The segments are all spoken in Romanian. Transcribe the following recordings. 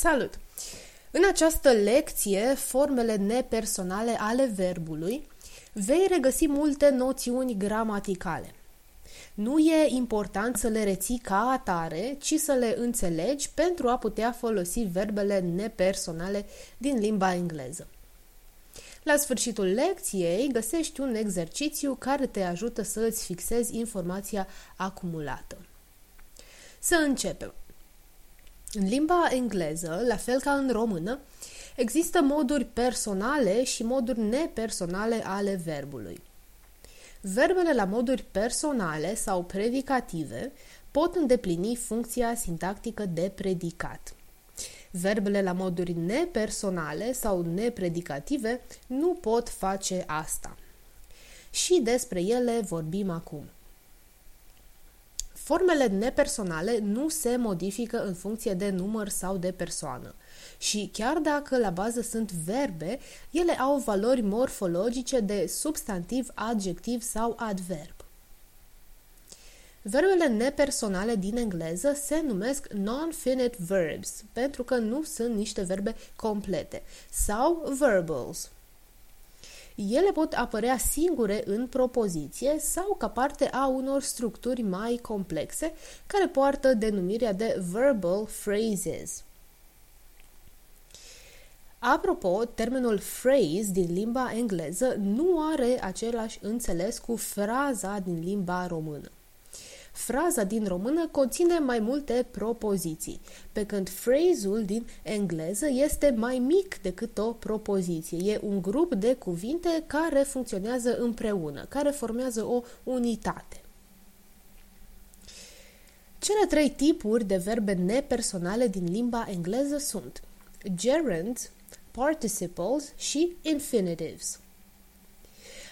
Salut! În această lecție, formele nepersonale ale verbului, vei regăsi multe noțiuni gramaticale. Nu e important să le reții ca atare, ci să le înțelegi pentru a putea folosi verbele nepersonale din limba engleză. La sfârșitul lecției găsești un exercițiu care te ajută să îți fixezi informația acumulată. Să începem. În limba engleză, la fel ca în română, există moduri personale și moduri nepersonale ale verbului. Verbele la moduri personale sau predicative pot îndeplini funcția sintactică de predicat. Verbele la moduri nepersonale sau nepredicative nu pot face asta. Și despre ele vorbim acum. Formele nepersonale nu se modifică în funcție de număr sau de persoană. Și chiar dacă la bază sunt verbe, ele au valori morfologice de substantiv, adjectiv sau adverb. Verbele nepersonale din engleză se numesc non-finite verbs, pentru că nu sunt niște verbe complete, sau verbals. Ele pot apărea singure în propoziție sau ca parte a unor structuri mai complexe care poartă denumirea de verbal phrases. Apropo, termenul phrase din limba engleză nu are același înțeles cu fraza din limba română. Fraza din română conține mai multe propoziții, pe când phrase-ul din engleză este mai mic decât o propoziție. E un grup de cuvinte care funcționează împreună, care formează o unitate. Cele trei tipuri de verbe nepersonale din limba engleză sunt gerunds, participles și infinitives.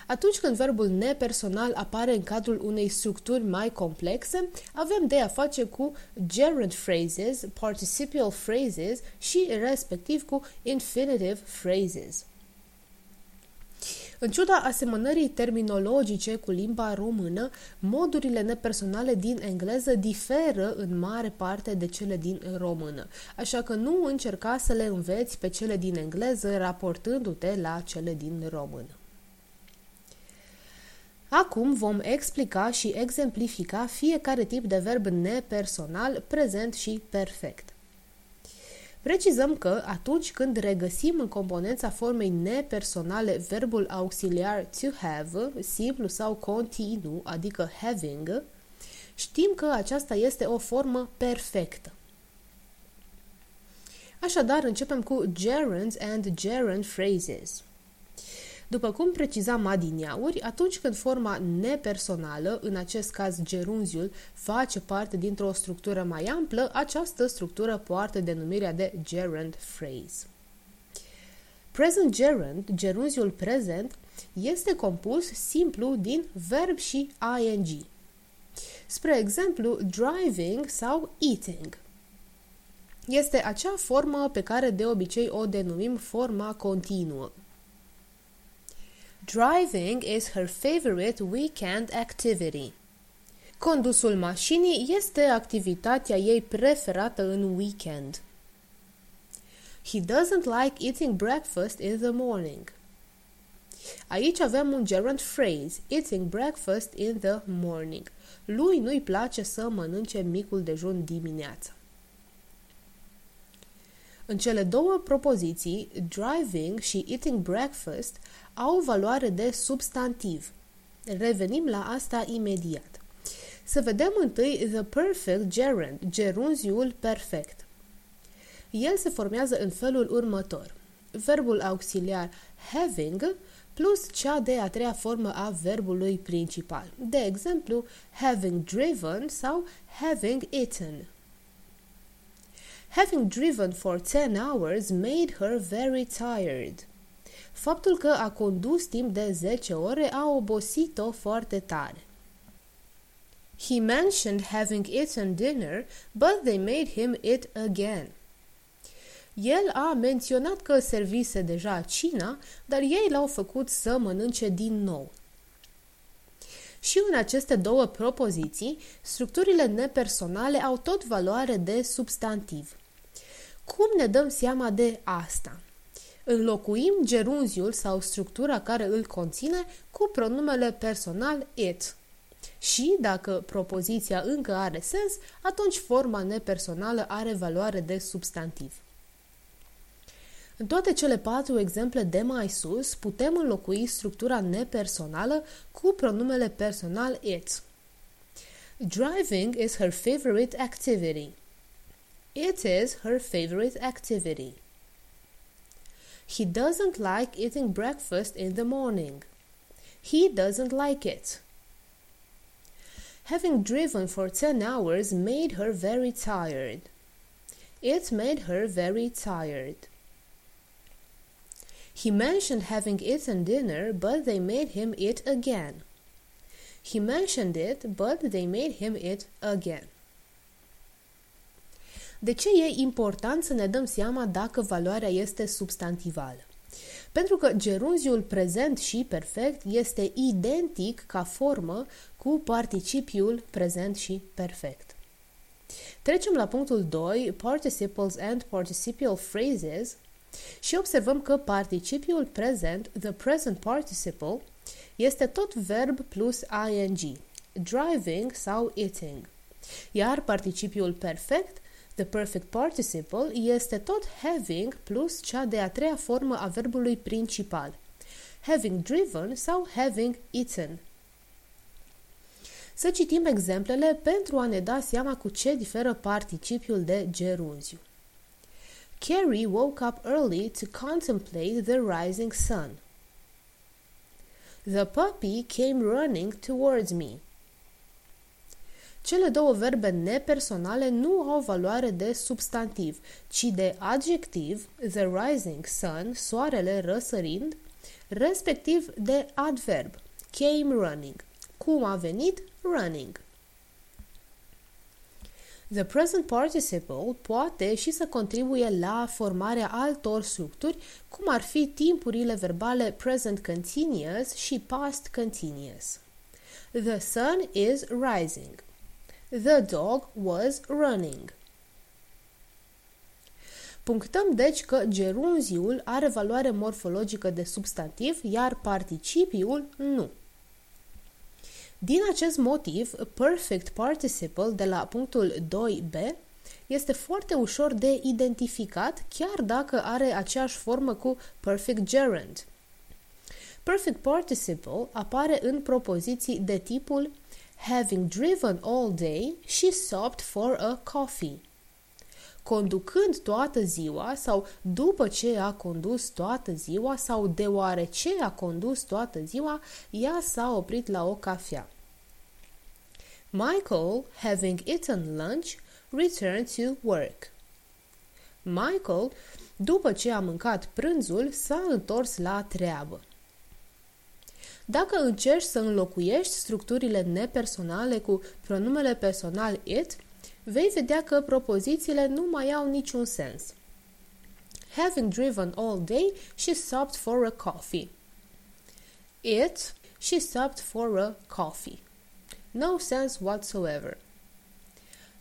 Atunci când verbul nepersonal apare în cadrul unei structuri mai complexe, avem de a face cu gerund phrases, participial phrases și respectiv cu infinitive phrases. În ciuda asemănării terminologice cu limba română, modurile nepersonale din engleză diferă în mare parte de cele din română, așa că nu încerca să le înveți pe cele din engleză raportându-te la cele din română. Acum vom explica și exemplifica fiecare tip de verb nepersonal, prezent și perfect. Precizăm că atunci când regăsim în componența formei nepersonale verbul auxiliar to have, simplu sau continuu, adică having, știm că aceasta este o formă perfectă. Așadar, începem cu gerunds and gerund phrases. După cum precizam adineauri, atunci când forma nepersonală, în acest caz gerunziul, face parte dintr-o structură mai amplă, această structură poartă denumirea de gerund phrase. Present gerund, gerunziul prezent, este compus simplu din verb și ing. Spre exemplu, driving sau eating. Este acea formă pe care de obicei o denumim forma continuă. Driving is her favorite weekend activity. Condusul mașinii este activitatea ei preferată în weekend. He doesn't like eating breakfast in the morning. Aici avem un gerund phrase, eating breakfast in the morning. Lui nu-i place să mănânce micul dejun dimineața. În cele două propoziții, driving și eating breakfast, au valoare de substantiv. Revenim la asta imediat. Să vedem întâi the perfect gerund, gerunziul perfect. El se formează în felul următor. Verbul auxiliar having plus cea de a treia formă a verbului principal. De exemplu, having driven sau having eaten. Having driven for 10 hours made her very tired. Faptul că a condus timp de 10 ore a obosit-o foarte tare. He mentioned having eaten dinner, but they made him eat again. El a menționat că servise deja cina, dar ei l-au făcut să mănânce din nou. Și în aceste două propoziții, structurile nepersonale au tot valoare de substantiv. Cum ne dăm seama de asta? Înlocuim gerunziul sau structura care îl conține cu pronumele personal it. Și, dacă propoziția încă are sens, atunci forma nepersonală are valoare de substantiv. În toate cele patru exemple de mai sus, putem înlocui structura nepersonală cu pronumele personal it. Driving is her favorite activity. It is her favorite activity. He doesn't like eating breakfast in the morning. He doesn't like it. Having driven for 10 hours made her very tired. It made her very tired. He mentioned having eaten dinner, but they made him eat again. He mentioned it, but they made him eat again. De ce e important să ne dăm seama dacă valoarea este substantivală? Pentru că gerunziul prezent și perfect este identic ca formă cu participiul prezent și perfect. Trecem la punctul 2, participles and participial phrases, și observăm că participiul prezent, the present participle, este tot verb plus ing, driving sau eating. Iar participiul perfect, the perfect participle, este tot having plus cea de a treia formă a verbului principal, having driven sau having eaten. Să citim exemplele pentru a ne da seama cu ce diferă participiul de gerunziu. Carrie woke up early to contemplate the rising sun. The puppy came running towards me. Cele două verbe nepersonale nu au valoare de substantiv, ci de adjectiv, the rising sun, soarele răsărind, respectiv de adverb, came running, cum a venit running. The present participle poate și să contribuie la formarea altor structuri, cum ar fi timpurile verbale present continuous și past continuous. The sun is rising. The dog was running. Punctăm deci că gerunziul are valoare morfologică de substantiv, iar participiul nu. Din acest motiv, perfect participle de la punctul 2b este foarte ușor de identificat, chiar dacă are aceeași formă cu perfect gerund. Perfect participle apare în propoziții de tipul having driven all day, she stopped for a coffee. Conducând toată ziua sau după ce a condus toată ziua sau deoarece a condus toată ziua, ea s-a oprit la o cafea. Michael, having eaten lunch, returned to work. Michael, după ce a mâncat prânzul, s-a întors la treabă. Dacă încerci să înlocuiești structurile nepersonale cu pronumele personal it, vei vedea că propozițiile nu mai au niciun sens. Having driven all day, she stopped for a coffee. It, she stopped for a coffee. No sense whatsoever.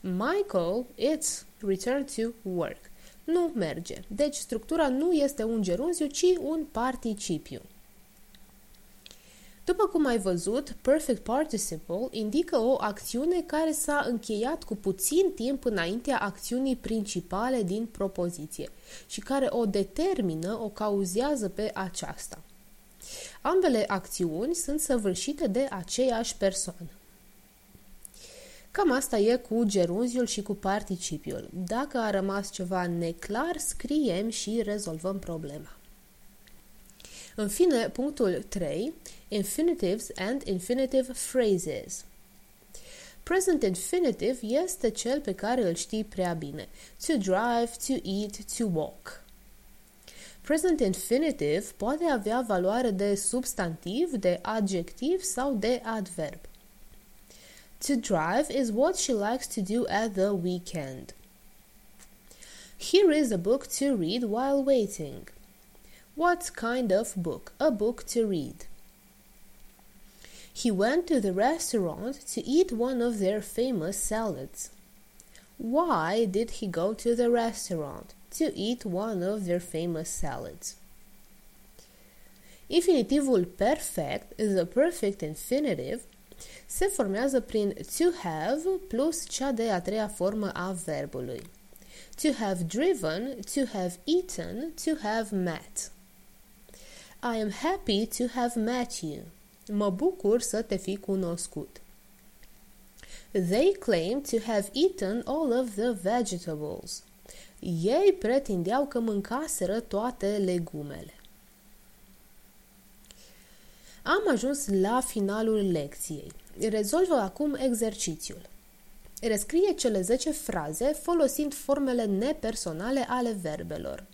Michael, it's returned to work. Nu merge. Deci structura nu este un gerunziu, ci un participiu. După cum ai văzut, perfect participle indică o acțiune care s-a încheiat cu puțin timp înaintea acțiunii principale din propoziție și care o determină, o cauzează pe aceasta. Ambele acțiuni sunt săvârșite de aceeași persoană. Cam asta e cu gerunziul și cu participiul. Dacă a rămas ceva neclar, scriem și rezolvăm problema. În fine, punctul 3, infinitives and infinitive phrases. Present infinitive este cel pe care îl știi prea bine. To drive, to eat, to walk. Present infinitive poate avea valoare de substantiv, de adjectiv sau de adverb. To drive is what she likes to do at the weekend. Here is a book to read while waiting. What kind of book? A book to read. He went to the restaurant to eat one of their famous salads. Why did he go to the restaurant? to eat one of their famous salads. Infinitivul perfect, the perfect infinitive, se formează prin to have plus cea de a treia formă a verbului. To have driven, to have eaten, to have met. I am happy to have met you. Mă bucur să te fi cunoscut. They claim to have eaten all of the vegetables. Ei pretindeau că mâncaseră toate legumele. Am ajuns la finalul lecției. Rezolvă acum exercițiul. Rescrie cele 10 fraze folosind formele nepersonale ale verbelor.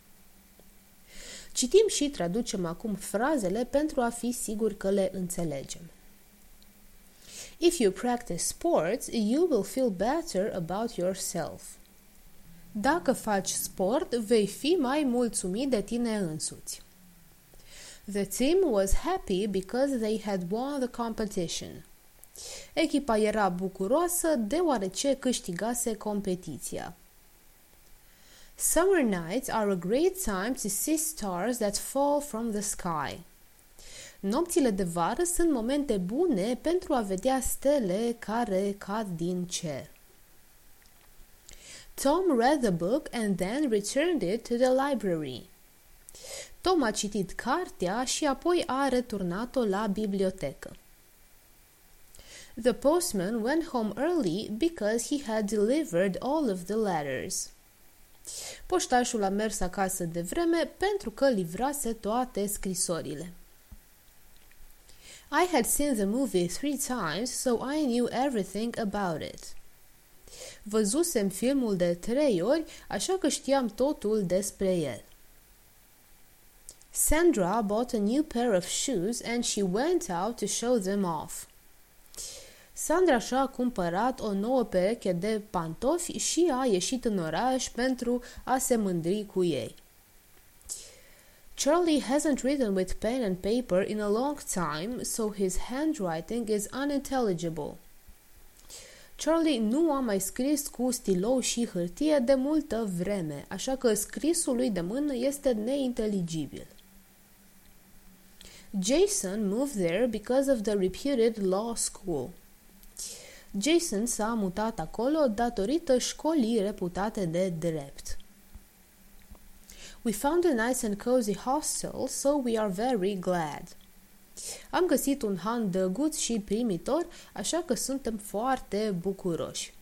Citim și traducem acum frazele pentru a fi siguri că le înțelegem. If you practice sports, you will feel better about yourself. Dacă faci sport, vei fi mai mulțumit de tine însuți. The team was happy because they had won the competition. Echipa era bucuroasă deoarece câștigase competiția. Summer nights are a great time to see stars that fall from the sky. Nopțile de vară sunt momente bune pentru a vedea stele care cad din cer. Tom read the book and then returned it to the library. Tom a citit cartea și apoi a returnat-o la bibliotecă. The postman went home early because he had delivered all of the letters. Poștașul a mers acasă de vreme pentru că livrase toate scrisorile. I had seen the movie three times, so I knew everything about it. Văzusem filmul de trei ori, așa că știam totul despre el. Sandra bought a new pair of shoes and she went out to show them off. Sandra și-a cumpărat o nouă pereche de pantofi și a ieșit în oraș pentru a se mândri cu ei. Charlie hasn't written with pen and paper in a long time, so his handwriting is unintelligible. Charlie nu a mai scris cu stilou și hârtie de multă vreme, așa că scrisul lui de mână este neinteligibil. Jason moved there because of the reputed law school. Jason s-a mutat acolo datorită școlii reputate de drept. We found a nice and cozy hostel, so we are very glad. Am găsit un han drăguț și primitor, așa că suntem foarte bucuroși.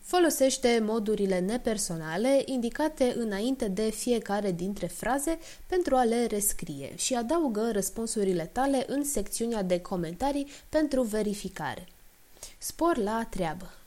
Folosește modurile nepersonale indicate înainte de fiecare dintre fraze pentru a le rescrie și adaugă răspunsurile tale în secțiunea de comentarii pentru verificare. Spor la treabă!